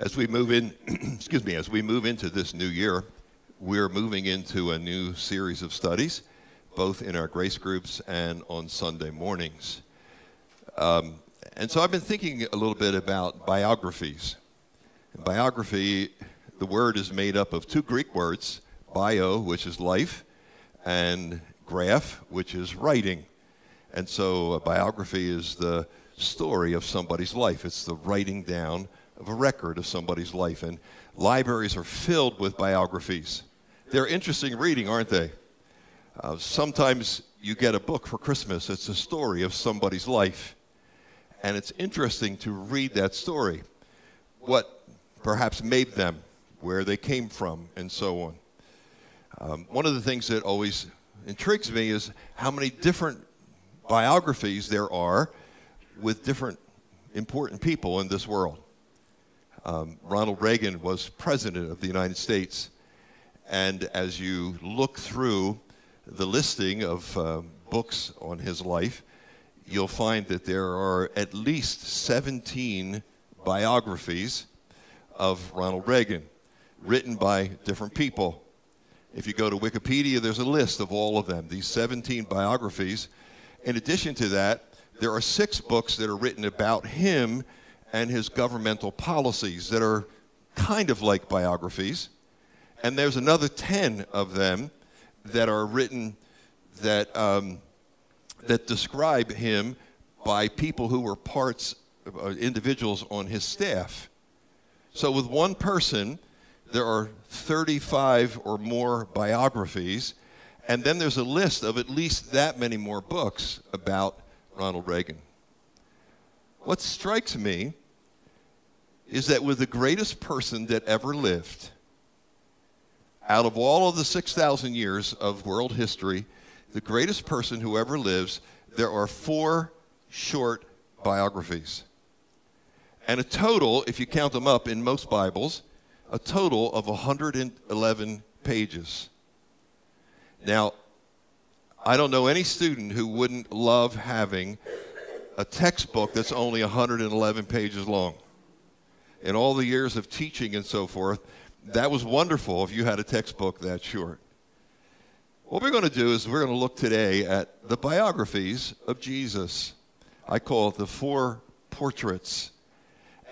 As we move in, excuse me, as we move into this new year, we're moving into a new series of studies, both in our grace groups and on Sunday mornings. Um, and so I've been thinking a little bit about biographies. biography, the word is made up of two Greek words, bio, which is life, and graph, which is writing. And so a biography is the story of somebody's life. It's the writing down of a record of somebody's life. And libraries are filled with biographies. They're interesting reading, aren't they? Uh, sometimes you get a book for Christmas, it's a story of somebody's life. And it's interesting to read that story, what perhaps made them, where they came from, and so on. Um, one of the things that always intrigues me is how many different biographies there are with different important people in this world. Um, Ronald Reagan was president of the United States. And as you look through the listing of uh, books on his life, you'll find that there are at least 17 biographies of Ronald Reagan written by different people. If you go to Wikipedia, there's a list of all of them, these 17 biographies. In addition to that, there are six books that are written about him and his governmental policies that are kind of like biographies. And there's another 10 of them that are written that, um, that describe him by people who were parts, uh, individuals on his staff. So with one person, there are 35 or more biographies, and then there's a list of at least that many more books about Ronald Reagan. What strikes me is that with the greatest person that ever lived, out of all of the 6,000 years of world history, the greatest person who ever lives, there are four short biographies. And a total, if you count them up in most Bibles, a total of 111 pages. Now, I don't know any student who wouldn't love having a textbook that's only 111 pages long in all the years of teaching and so forth, that was wonderful if you had a textbook that short. What we're going to do is we're going to look today at the biographies of Jesus. I call it the four portraits.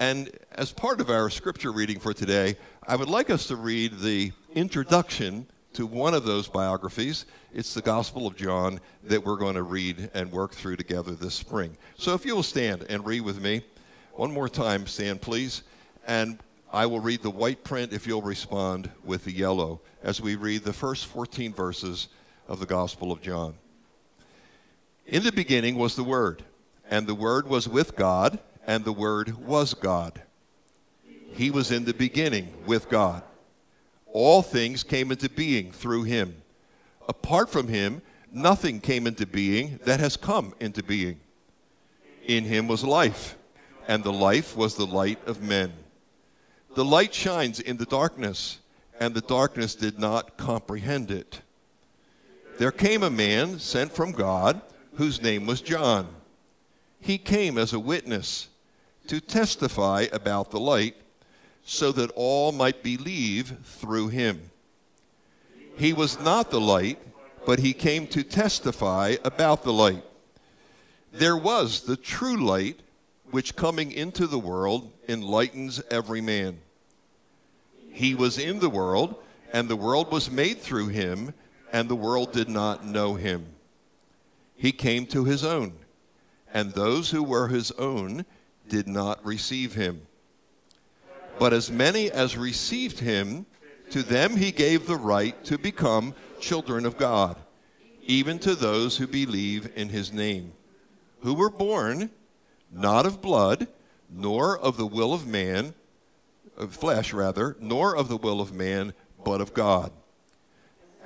And as part of our scripture reading for today, I would like us to read the introduction to one of those biographies. It's the Gospel of John that we're going to read and work through together this spring. So if you will stand and read with me. One more time, stand, please and I will read the white print if you'll respond with the yellow as we read the first 14 verses of the Gospel of John. In the beginning was the Word, and the Word was with God, and the Word was God. He was in the beginning with God. All things came into being through him. Apart from him, nothing came into being that has come into being. In him was life, and the life was the light of men. The light shines in the darkness, and the darkness did not comprehend it. There came a man sent from God whose name was John. He came as a witness to testify about the light so that all might believe through him. He was not the light, but he came to testify about the light. There was the true light, which coming into the world enlightens every man. He was in the world, and the world was made through him, and the world did not know him. He came to his own, and those who were his own did not receive him. But as many as received him, to them he gave the right to become children of God, even to those who believe in his name, who were born not of blood, nor of the will of man of flesh rather, nor of the will of man, but of God.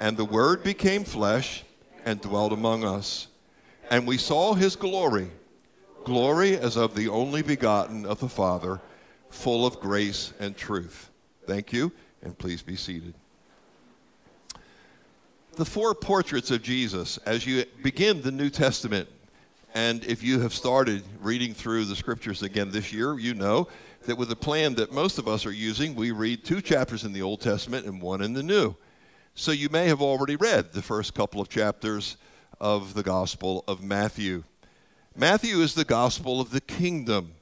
And the Word became flesh and dwelt among us. And we saw his glory, glory as of the only begotten of the Father, full of grace and truth. Thank you, and please be seated. The four portraits of Jesus, as you begin the New Testament, and if you have started reading through the scriptures again this year, you know that with the plan that most of us are using, we read two chapters in the Old Testament and one in the New. So you may have already read the first couple of chapters of the Gospel of Matthew. Matthew is the Gospel of the kingdom.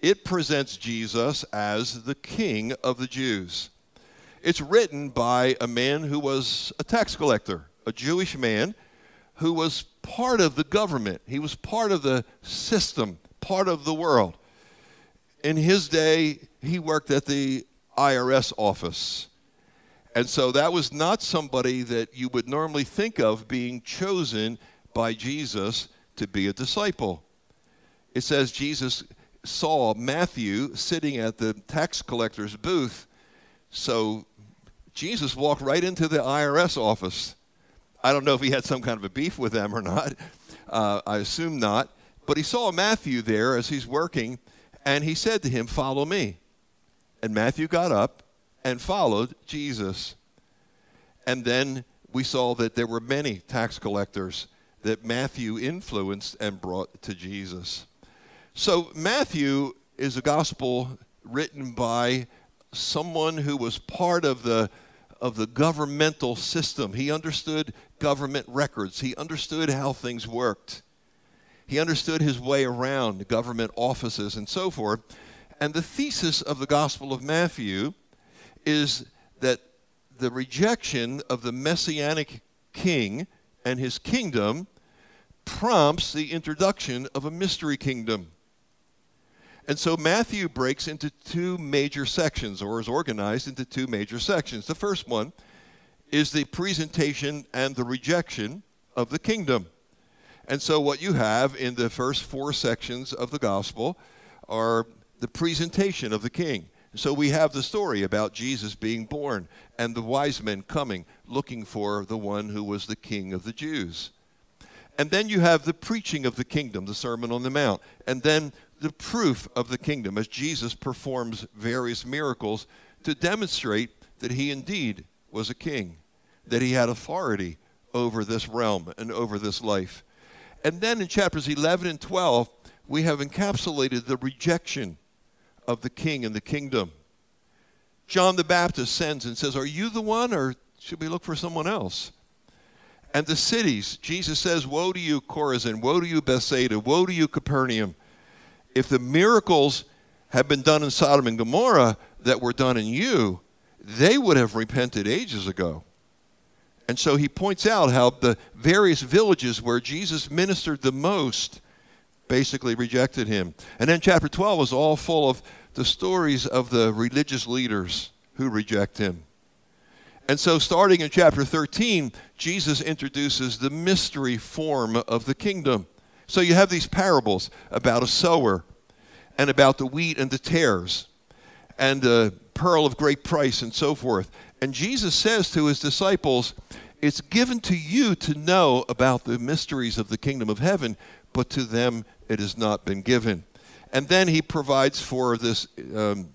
It presents Jesus as the King of the Jews. It's written by a man who was a tax collector, a Jewish man who was part of the government. He was part of the system, part of the world. In his day, he worked at the IRS office. And so that was not somebody that you would normally think of being chosen by Jesus to be a disciple. It says Jesus saw Matthew sitting at the tax collector's booth. So Jesus walked right into the IRS office. I don't know if he had some kind of a beef with them or not. Uh, I assume not. But he saw Matthew there as he's working, and he said to him, Follow me. And Matthew got up and followed Jesus. And then we saw that there were many tax collectors that Matthew influenced and brought to Jesus. So, Matthew is a gospel written by someone who was part of the of the governmental system. He understood government records. He understood how things worked. He understood his way around government offices and so forth. And the thesis of the Gospel of Matthew is that the rejection of the messianic king and his kingdom prompts the introduction of a mystery kingdom. And so Matthew breaks into two major sections, or is organized into two major sections. The first one is the presentation and the rejection of the kingdom. And so, what you have in the first four sections of the gospel are the presentation of the king. So we have the story about Jesus being born and the wise men coming looking for the one who was the king of the Jews. And then you have the preaching of the kingdom, the Sermon on the Mount, and then the proof of the kingdom as Jesus performs various miracles to demonstrate that he indeed was a king, that he had authority over this realm and over this life. And then in chapters 11 and 12, we have encapsulated the rejection of the king and the kingdom. John the Baptist sends and says, Are you the one, or should we look for someone else? And the cities, Jesus says, Woe to you, Chorazin, woe to you, Bethsaida, woe to you, Capernaum. If the miracles had been done in Sodom and Gomorrah that were done in you, they would have repented ages ago. And so he points out how the various villages where Jesus ministered the most basically rejected him. And then chapter 12 is all full of the stories of the religious leaders who reject him. And so, starting in chapter 13, Jesus introduces the mystery form of the kingdom. So, you have these parables about a sower and about the wheat and the tares and the pearl of great price and so forth. And Jesus says to his disciples, It's given to you to know about the mysteries of the kingdom of heaven, but to them it has not been given. And then he provides for this um,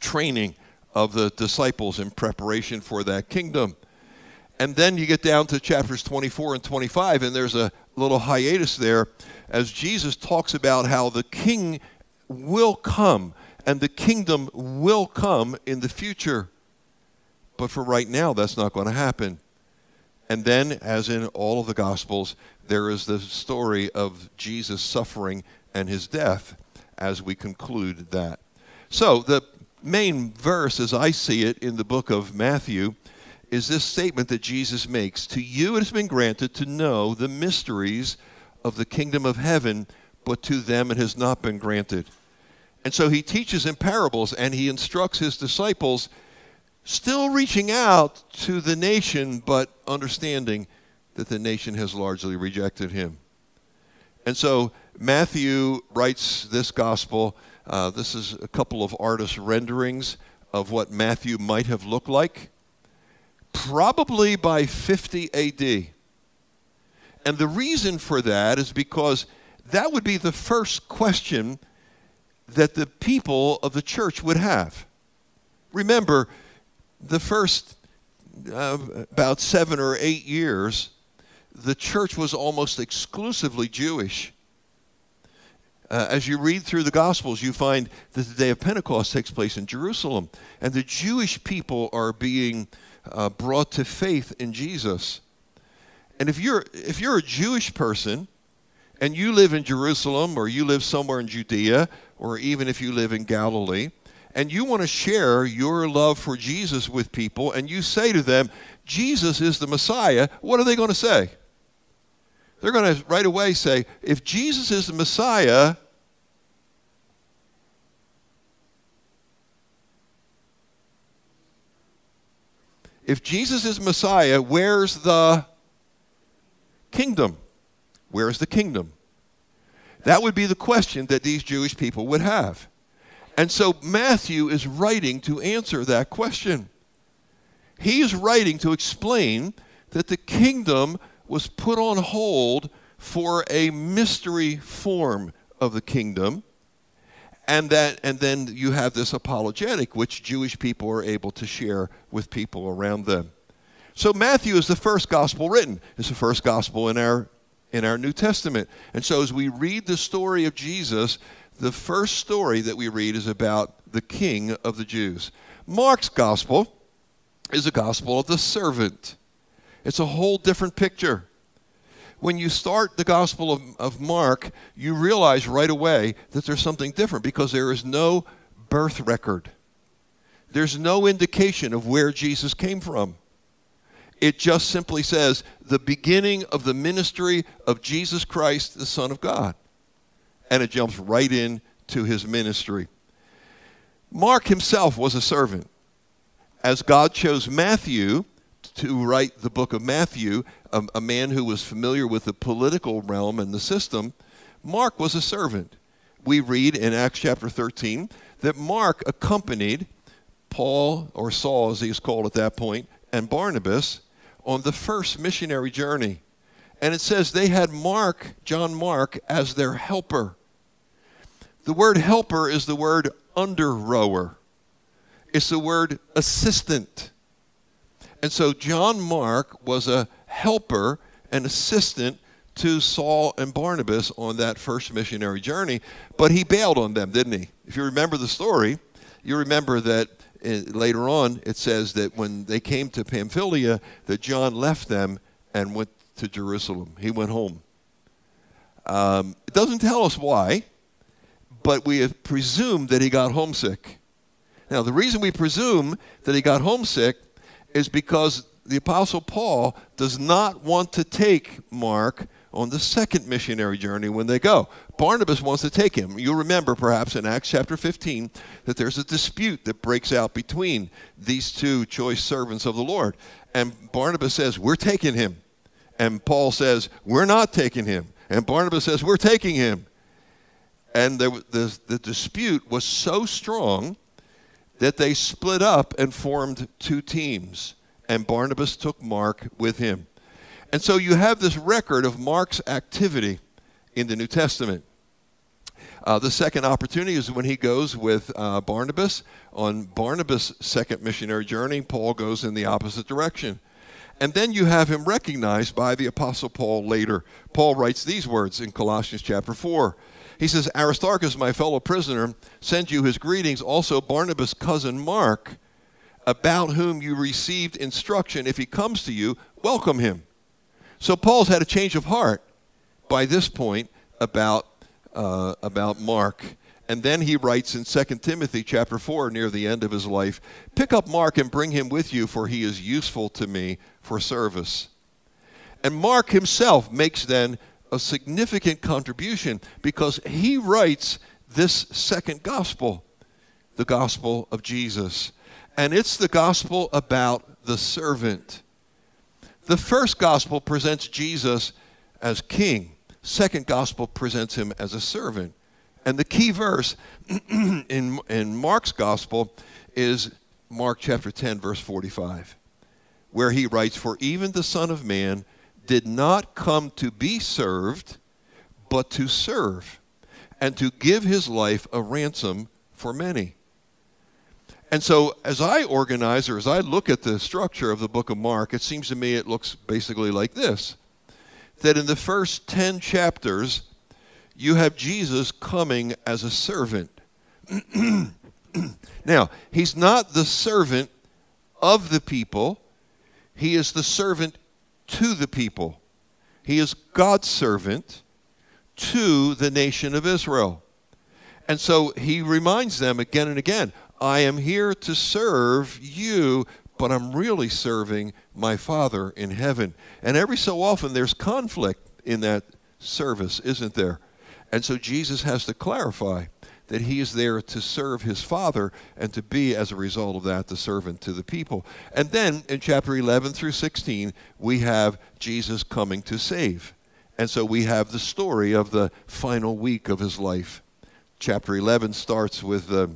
training of the disciples in preparation for that kingdom. And then you get down to chapters 24 and 25, and there's a little hiatus there as Jesus talks about how the king will come and the kingdom will come in the future. But for right now, that's not going to happen. And then, as in all of the Gospels, there is the story of Jesus suffering and his death as we conclude that. So, the main verse, as I see it in the book of Matthew, is this statement that Jesus makes To you it has been granted to know the mysteries of the kingdom of heaven, but to them it has not been granted. And so he teaches in parables and he instructs his disciples, still reaching out to the nation, but understanding that the nation has largely rejected him. And so Matthew writes this gospel Uh, this is a couple of artist renderings of what Matthew might have looked like, probably by 50 AD. And the reason for that is because that would be the first question that the people of the church would have. Remember, the first uh, about seven or eight years, the church was almost exclusively Jewish. Uh, as you read through the Gospels, you find that the day of Pentecost takes place in Jerusalem, and the Jewish people are being uh, brought to faith in Jesus. And if you're if you're a Jewish person, and you live in Jerusalem, or you live somewhere in Judea, or even if you live in Galilee, and you want to share your love for Jesus with people, and you say to them, Jesus is the Messiah, what are they going to say? They're going to right away say, if Jesus is the Messiah, if Jesus is Messiah, where's the kingdom? Where's the kingdom? That would be the question that these Jewish people would have. And so Matthew is writing to answer that question. He is writing to explain that the kingdom was put on hold for a mystery form of the kingdom. And that and then you have this apologetic which Jewish people are able to share with people around them. So Matthew is the first gospel written. It's the first gospel in our in our New Testament. And so as we read the story of Jesus, the first story that we read is about the king of the Jews. Mark's gospel is a gospel of the servant. It's a whole different picture. When you start the gospel of, of Mark, you realize right away that there's something different because there is no birth record. There's no indication of where Jesus came from. It just simply says the beginning of the ministry of Jesus Christ, the Son of God and it jumps right in to his ministry. Mark himself was a servant. As God chose Matthew to write the book of Matthew, a, a, man who was familiar with the political realm and the system, Mark was a servant. We read in Acts chapter 13 that Mark accompanied Paul, or Saul as he was called at that point, and Barnabas on the first missionary journey. And it says they had Mark, John Mark, as their helper. The word helper is the word under rower, it's the word assistant. And so John Mark was a helper and assistant to Saul and Barnabas on that first missionary journey, but he bailed on them, didn't he? If you remember the story, you remember that uh, later on it says that when they came to Pamphylia, that John left them and went to Jerusalem. He went home. Um, it doesn't tell us why, but we presume that he got homesick. Now, the reason we presume that he got homesick is because the Apostle Paul does not want to take Mark on the second missionary journey when they go. Barnabas wants to take him. You'll remember, perhaps, in Acts chapter 15, that there's a dispute that breaks out between these two choice servants of the Lord. And Barnabas says, We're taking him. And Paul says, We're not taking him. And Barnabas says, We're taking him. And the, the, the dispute was so strong that they split up and formed two teams. And Barnabas took Mark with him. And so you have this record of Mark's activity in the New Testament. Uh, the second opportunity is when he goes with uh, Barnabas. On Barnabas' second missionary journey, Paul goes in the opposite direction. And then you have him recognized by the Apostle Paul later. Paul writes these words in Colossians chapter 4. He says, Aristarchus, my fellow prisoner, sends you his greetings. Also, Barnabas' cousin Mark, about whom you received instruction. If he comes to you, welcome him. So, Paul's had a change of heart by this point about, uh, about Mark. And then he writes in 2 Timothy chapter 4 near the end of his life, pick up Mark and bring him with you for he is useful to me for service. And Mark himself makes then a significant contribution because he writes this second gospel, the gospel of Jesus. And it's the gospel about the servant. The first gospel presents Jesus as king. Second gospel presents him as a servant. And the key verse in, in Mark's gospel is Mark chapter 10, verse 45, where he writes, For even the Son of Man did not come to be served, but to serve, and to give his life a ransom for many. And so, as I organize or as I look at the structure of the book of Mark, it seems to me it looks basically like this that in the first 10 chapters, you have Jesus coming as a servant. now, he's not the servant of the people, he is the servant to the people. He is God's servant to the nation of Israel. And so he reminds them again and again I am here to serve you, but I'm really serving my Father in heaven. And every so often there's conflict in that service, isn't there? And so Jesus has to clarify that he is there to serve his Father and to be, as a result of that, the servant to the people. And then in chapter 11 through 16, we have Jesus coming to save. And so we have the story of the final week of his life. Chapter 11 starts with, uh,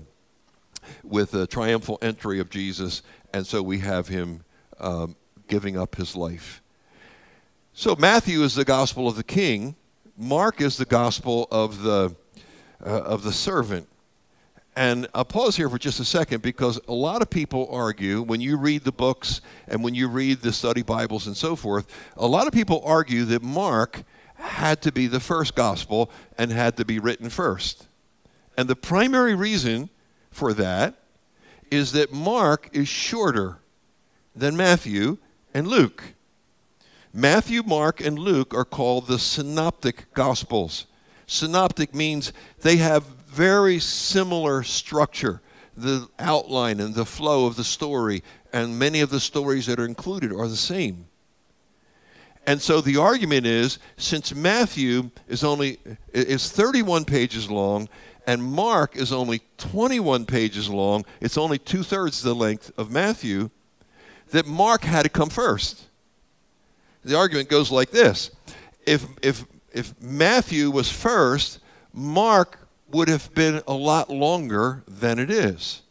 with the triumphal entry of Jesus, and so we have him um, giving up his life. So Matthew is the gospel of the king, Mark is the gospel of the uh, of the servant. And I'll pause here for just a second because a lot of people argue when you read the books and when you read the study Bibles and so forth, a lot of people argue that Mark had to be the first gospel and had to be written first. And the primary reason for that is that Mark is shorter than Matthew and Luke. Matthew, Mark, and Luke are called the synoptic gospels. Synoptic means they have very similar structure, the outline and the flow of the story, and many of the stories that are included are the same. And so the argument is since Matthew is only is 31 pages long and Mark is only 21 pages long, it's only two thirds the length of Matthew, that Mark had to come first. The argument goes like this if, if if Matthew was first, Mark would have been a lot longer than it is.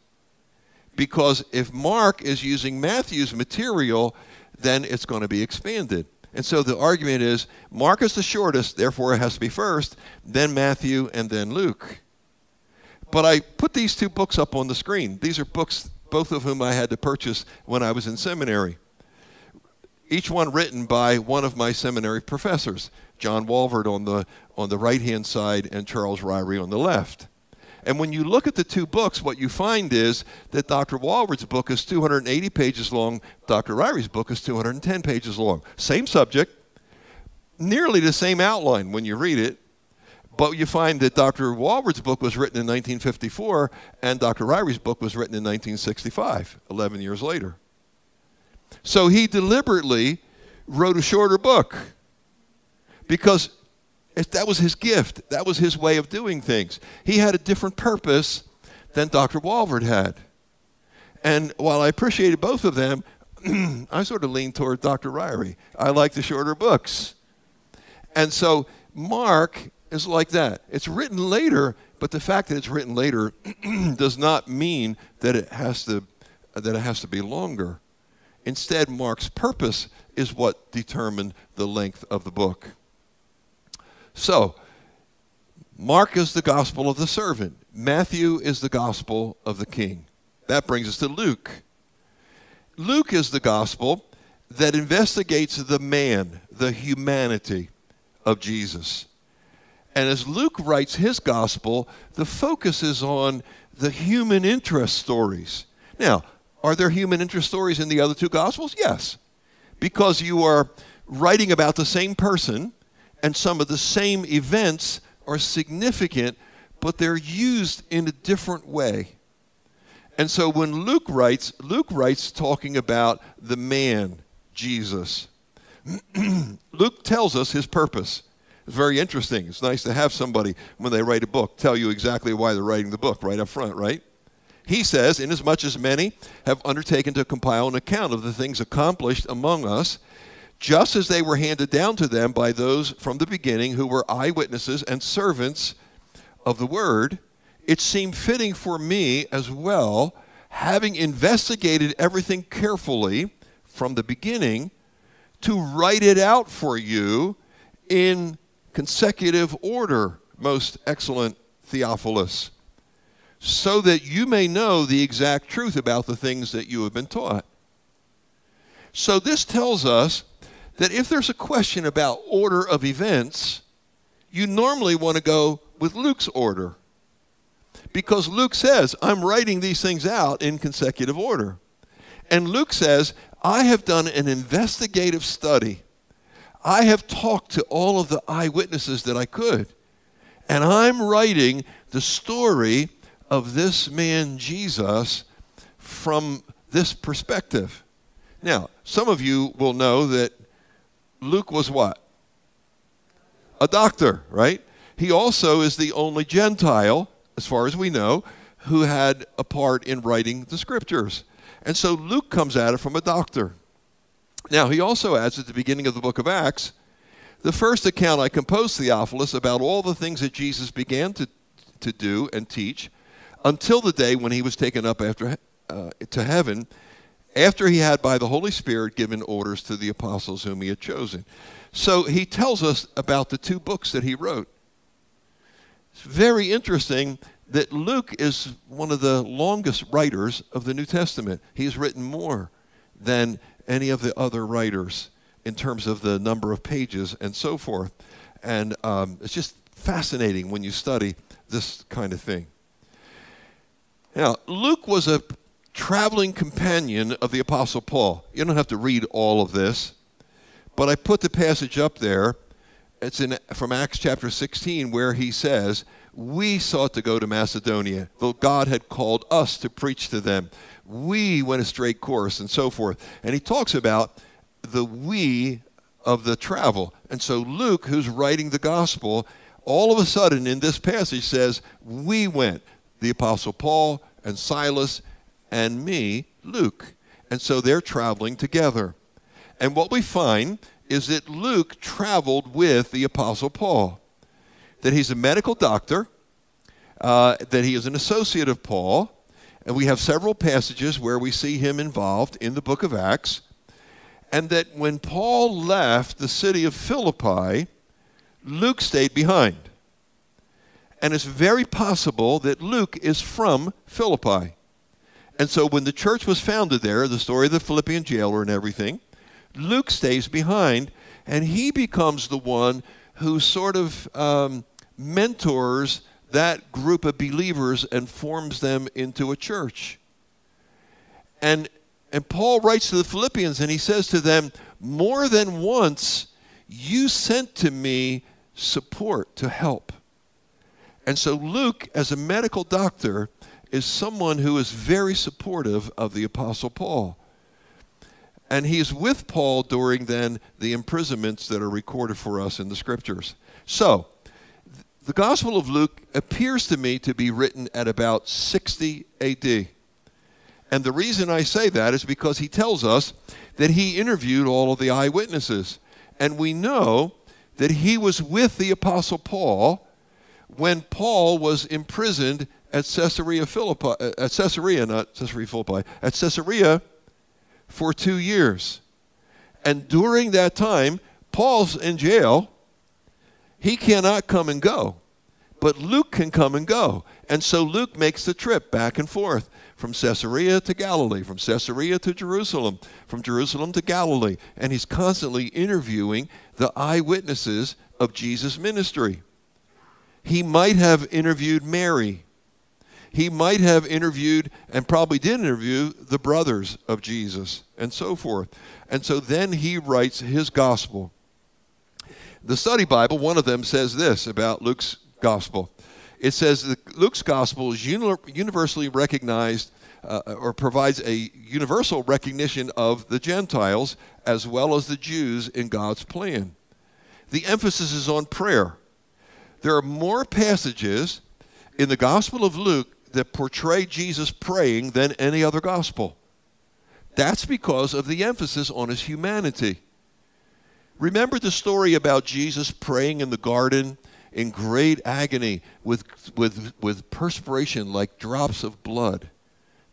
Because if Mark is using Matthew's material, then it's going to be expanded. And so the argument is Mark is the shortest, therefore it has to be first, then Matthew, and then Luke. But I put these two books up on the screen. These are books, both of whom I had to purchase when I was in seminary. Each one written by one of my seminary professors. John Walvoord on the, on the right hand side and Charles Ryrie on the left. And when you look at the two books, what you find is that Dr. Walvoord's book is 280 pages long, Dr. Ryrie's book is 210 pages long. Same subject, nearly the same outline when you read it, but you find that Dr. Walvoord's book was written in 1954 and Dr. Ryrie's book was written in 1965, 11 years later. So he deliberately wrote a shorter book because that was his gift. That was his way of doing things. He had a different purpose than Dr. Walvoord had. And while I appreciated both of them, I sort of leaned toward Dr. Ryrie. I like the shorter books. And so Mark is like that. It's written later, but the fact that it's written later does not mean that it has to that it has to be longer. Instead, Mark's purpose is what determined the length of the book. So, Mark is the gospel of the servant, Matthew is the gospel of the king. That brings us to Luke. Luke is the gospel that investigates the man, the humanity of Jesus. And as Luke writes his gospel, the focus is on the human interest stories. Now, are there human interest stories in the other two gospels? Yes. Because you are writing about the same person and some of the same events are significant, but they're used in a different way. And so when Luke writes, Luke writes talking about the man, Jesus. Luke tells us his purpose. It's very interesting. It's nice to have somebody, when they write a book, tell you exactly why they're writing the book right up front, right? He says, Inasmuch as many have undertaken to compile an account of the things accomplished among us, just as they were handed down to them by those from the beginning who were eyewitnesses and servants of the Word, it seemed fitting for me as well, having investigated everything carefully from the beginning, to write it out for you in consecutive order, most excellent Theophilus, so that you may know the exact truth about the things that you have been taught. So, this tells us that if there's a question about order of events, you normally want to go with Luke's order. Because Luke says, I'm writing these things out in consecutive order. And Luke says, I have done an investigative study. I have talked to all of the eyewitnesses that I could. And I'm writing the story of this man, Jesus, from this perspective. Now, some of you will know that Luke was what? A doctor, right? He also is the only Gentile, as far as we know, who had a part in writing the scriptures. And so Luke comes at it from a doctor. Now, he also adds at the beginning of the book of Acts the first account I composed, Theophilus, about all the things that Jesus began to, to do and teach until the day when he was taken up after, uh, to heaven, after he had, by the Holy Spirit, given orders to the apostles whom he had chosen. So he tells us about the two books that he wrote. It's very interesting that Luke is one of the longest writers of the New Testament. He's written more than any of the other writers in terms of the number of pages and so forth. And um, it's just fascinating when you study this kind of thing. Now, Luke was a traveling companion of the Apostle Paul. You don't have to read all of this, but I put the passage up there. It's in, from Acts chapter 16 where he says, We sought to go to Macedonia, though God had called us to preach to them. We went a straight course and so forth. And he talks about the we of the travel. And so Luke, who's writing the gospel, all of a sudden in this passage says, We went, the Apostle Paul and Silas and me, Luke. And so they're traveling together. And what we find is that Luke traveled with the Apostle Paul, that he's a medical doctor, uh, that he is an associate of Paul. And we have several passages where we see him involved in the book of Acts and that when Paul left the city of Philippi, Luke stayed behind. And it's very possible that Luke is from Philippi. And so when the church was founded there, the story of the Philippian jailer and everything, Luke stays behind and he becomes the one who sort of um, mentors that group of believers and forms them into a church. And and Paul writes to the Philippians and he says to them, More than once you sent to me support to help. And so Luke, as a medical doctor, is someone who is very supportive of the Apostle Paul. And he's with Paul during then the imprisonments that are recorded for us in the scriptures. So, the Gospel of Luke appears to me to be written at about 60 AD. And the reason I say that is because he tells us that he interviewed all of the eyewitnesses. And we know that he was with the Apostle Paul when Paul was imprisoned at Caesarea Philippi, uh, at Caesarea, not Caesarea Philippi, at Caesarea for two years. And during that time, Paul's in jail. He cannot come and go, but Luke can come and go. And so Luke makes the trip back and forth from Caesarea to Galilee, from Caesarea to Jerusalem, from Jerusalem to Galilee. And he's constantly interviewing the eyewitnesses of Jesus' ministry. He might have interviewed Mary. He might have interviewed and probably did interview the brothers of Jesus and so forth. And so then he writes his gospel. The study Bible, one of them says this about Luke's gospel it says that Luke's gospel is universally recognized uh, or provides a universal recognition of the Gentiles as well as the Jews in God's plan. The emphasis is on prayer. There are more passages in the Gospel of Luke that portray Jesus praying than any other gospel. That's because of the emphasis on his humanity. Remember the story about Jesus praying in the garden in great agony with, with, with perspiration like drops of blood.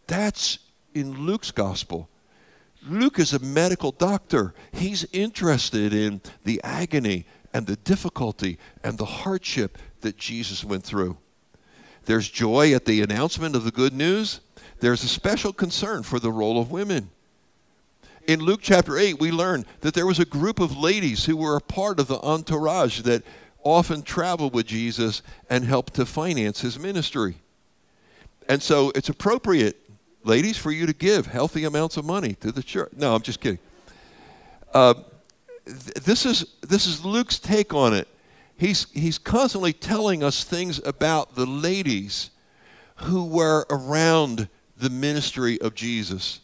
That's in Luke's gospel. Luke is a medical doctor. He's interested in the agony and the difficulty and the hardship that Jesus went through. There's joy at the announcement of the good news. There's a special concern for the role of women. In Luke chapter 8, we learn that there was a group of ladies who were a part of the entourage that often traveled with Jesus and helped to finance his ministry. And so it's appropriate ladies, for you to give healthy amounts of money to the church. No, I'm just kidding. Uh, th- this is this is Luke's take on it. He's he's constantly telling us things about the ladies who were around the ministry of Jesus.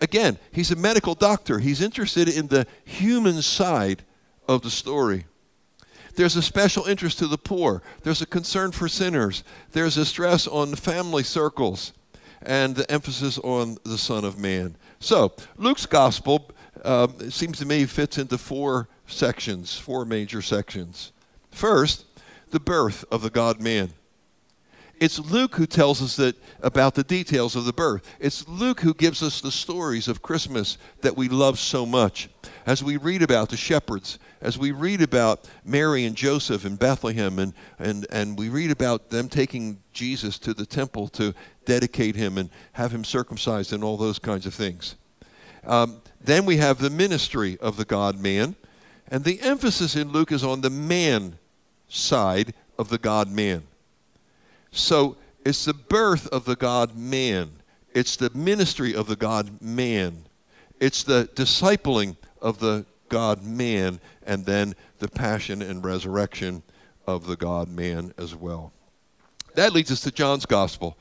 Again, he's a medical doctor. He's interested in the human side of the story. There's a special interest to the poor. There's a concern for sinners. There's a stress on family circles and the emphasis on the Son of Man. So, Luke's gospel uh, seems to me fits into four sections, four major sections. First, the birth of the God man. It's Luke who tells us that about the details of the birth. It's Luke who gives us the stories of Christmas that we love so much. As we read about the shepherds, as we read about Mary and Joseph in Bethlehem, and, and, and we read about them taking Jesus to the temple to dedicate him and have him circumcised and all those kinds of things. Um, then we have the ministry of the God man, and the emphasis in Luke is on the man side of the God man. So it's the birth of the God man. It's the ministry of the God man. It's the discipling of the God man, and then the passion and resurrection of the God man as well. That leads us to John's gospel.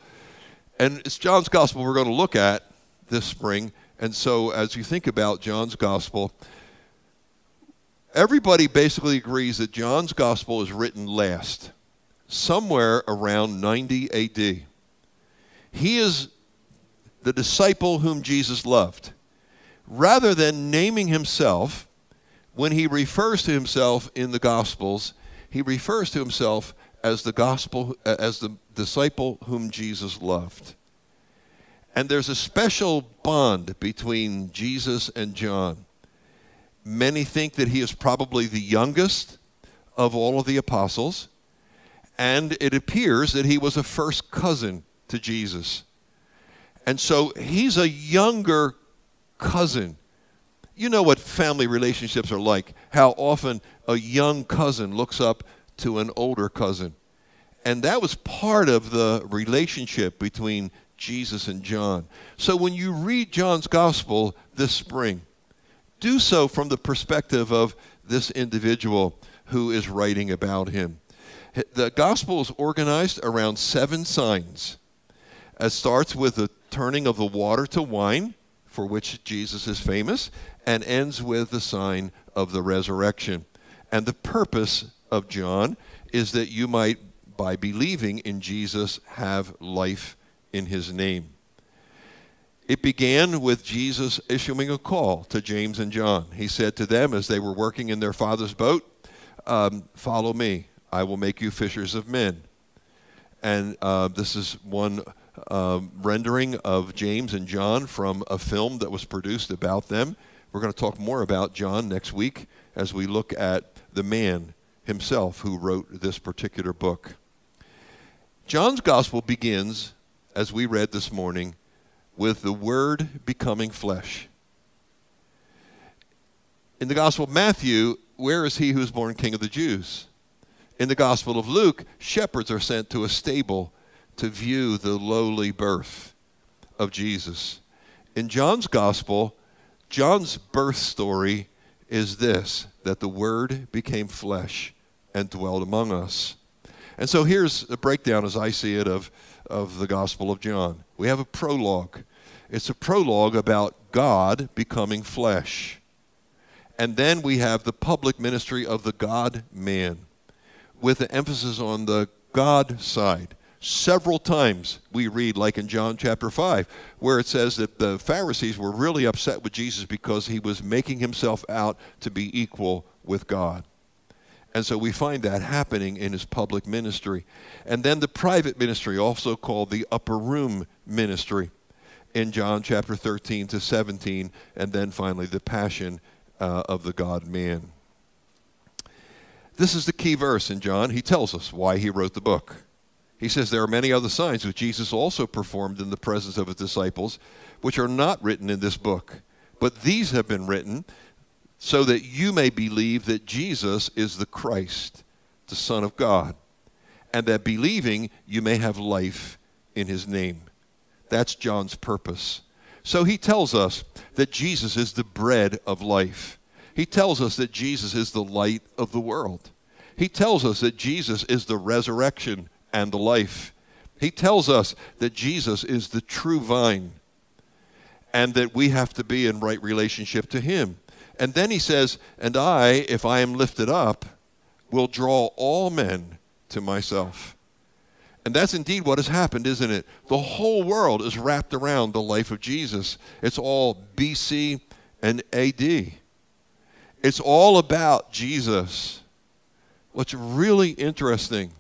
And it's John's gospel we're going to look at this spring. And so, as you think about John's gospel, everybody basically agrees that John's gospel is written last somewhere around 90 AD. He is the disciple whom Jesus loved. Rather than naming himself, when he refers to himself in the Gospels, he refers to himself as the gospel as the disciple whom Jesus loved. And there's a special bond between Jesus and John. Many think that he is probably the youngest of all of the apostles and it appears that he was a first cousin to Jesus. And so he's a younger cousin. You know what family relationships are like, how often a young cousin looks up to an older cousin. And that was part of the relationship between Jesus and John. So when you read John's gospel this spring, do so from the perspective of this individual who is writing about him. The gospel is organized around seven signs. It starts with the turning of the water to wine, for which Jesus is famous, and ends with the sign of the resurrection. And the purpose of John is that you might, by believing in Jesus, have life in his name. It began with Jesus issuing a call to James and John. He said to them as they were working in their father's boat, um, Follow me. I will make you fishers of men. And uh, this is one uh, rendering of James and John from a film that was produced about them. We're going to talk more about John next week as we look at the man himself who wrote this particular book. John's gospel begins, as we read this morning, with the Word becoming flesh. In the Gospel of Matthew, where is he who is born King of the Jews? In the Gospel of Luke, shepherds are sent to a stable to view the lowly birth of Jesus. In John's Gospel, John's birth story is this that the Word became flesh and dwelled among us. And so here's a breakdown, as I see it, of, of the Gospel of John. We have a prologue. It's a prologue about God becoming flesh. And then we have the public ministry of the God man with the emphasis on the God side. Several times we read, like in John chapter 5, where it says that the Pharisees were really upset with Jesus because he was making himself out to be equal with God. And so we find that happening in his public ministry. And then the private ministry, also called the upper room ministry, in John chapter 13 to 17, and then finally the passion uh, of the God man. This is the key verse in John. He tells us why he wrote the book. He says there are many other signs which Jesus also performed in the presence of his disciples, which are not written in this book. But these have been written so that you may believe that Jesus is the Christ, the Son of God, and that believing you may have life in his name. That's John's purpose. So he tells us that Jesus is the bread of life. He tells us that Jesus is the light of the world. He tells us that Jesus is the resurrection and the life. He tells us that Jesus is the true vine and that we have to be in right relationship to him. And then he says, And I, if I am lifted up, will draw all men to myself. And that's indeed what has happened, isn't it? The whole world is wrapped around the life of Jesus. It's all BC and AD. It's all about Jesus. What's really interesting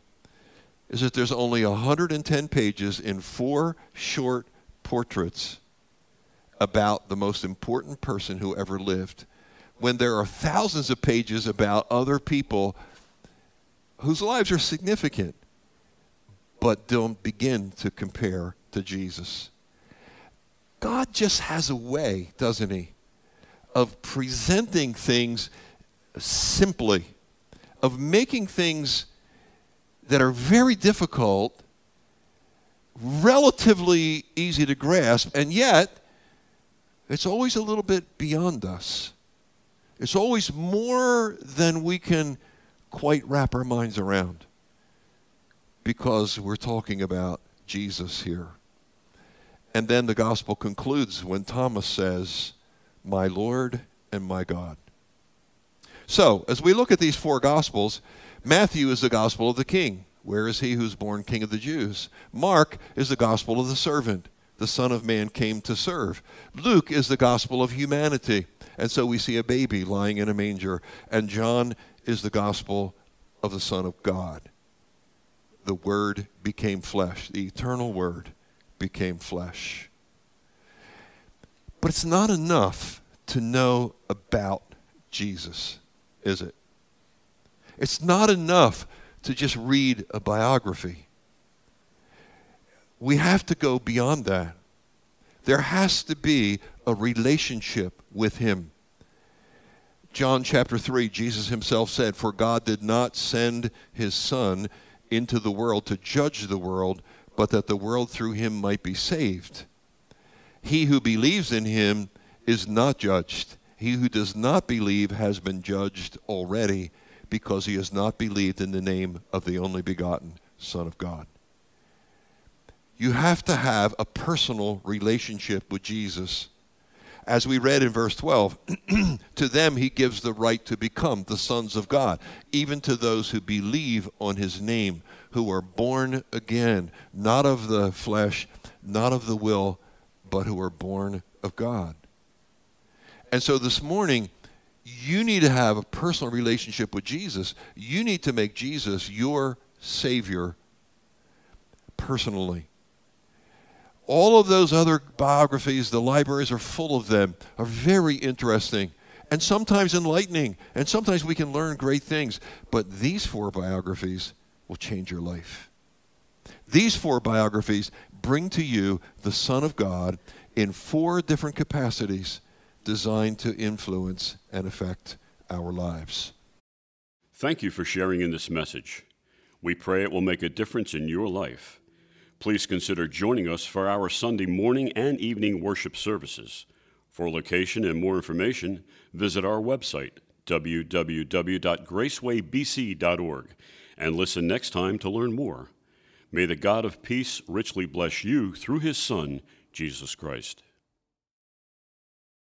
is that there's only 110 pages in four short portraits about the most important person who ever lived when there are thousands of pages about other people whose lives are significant but don't begin to compare to Jesus. God just has a way, doesn't He, of presenting things simply, of making things that are very difficult relatively easy to grasp, and yet it's always a little bit beyond us. It's always more than we can quite wrap our minds around because we're talking about Jesus here. And then the gospel concludes when Thomas says, My Lord and my God. So, as we look at these four gospels, Matthew is the gospel of the king. Where is he who's born king of the Jews? Mark is the gospel of the servant. The Son of Man came to serve. Luke is the gospel of humanity. And so we see a baby lying in a manger. And John is the gospel of the Son of God. The Word became flesh, the eternal Word became flesh. But it's not enough to know about Jesus, is it? It's not enough to just read a biography. We have to go beyond that. There has to be a relationship with Him. John chapter 3, Jesus himself said, For God did not send his Son into the world to judge the world, but that the world through him might be saved. He who believes in him is not judged. He who does not believe has been judged already because he has not believed in the name of the only begotten Son of God. You have to have a personal relationship with Jesus. As we read in verse 12, to them he gives the right to become the sons of God, even to those who believe on his name, who are born again, not of the flesh, not of the will, but who are born of God. And so this morning, you need to have a personal relationship with Jesus. You need to make Jesus your Savior personally. All of those other biographies, the libraries are full of them, are very interesting and sometimes enlightening. And sometimes we can learn great things. But these four biographies will change your life. These four biographies bring to you the Son of God in four different capacities designed to influence and affect our lives. Thank you for sharing in this message. We pray it will make a difference in your life. Please consider joining us for our Sunday morning and evening worship services. For location and more information, visit our website, www.gracewaybc.org, and listen next time to learn more. May the God of peace richly bless you through his Son, Jesus Christ.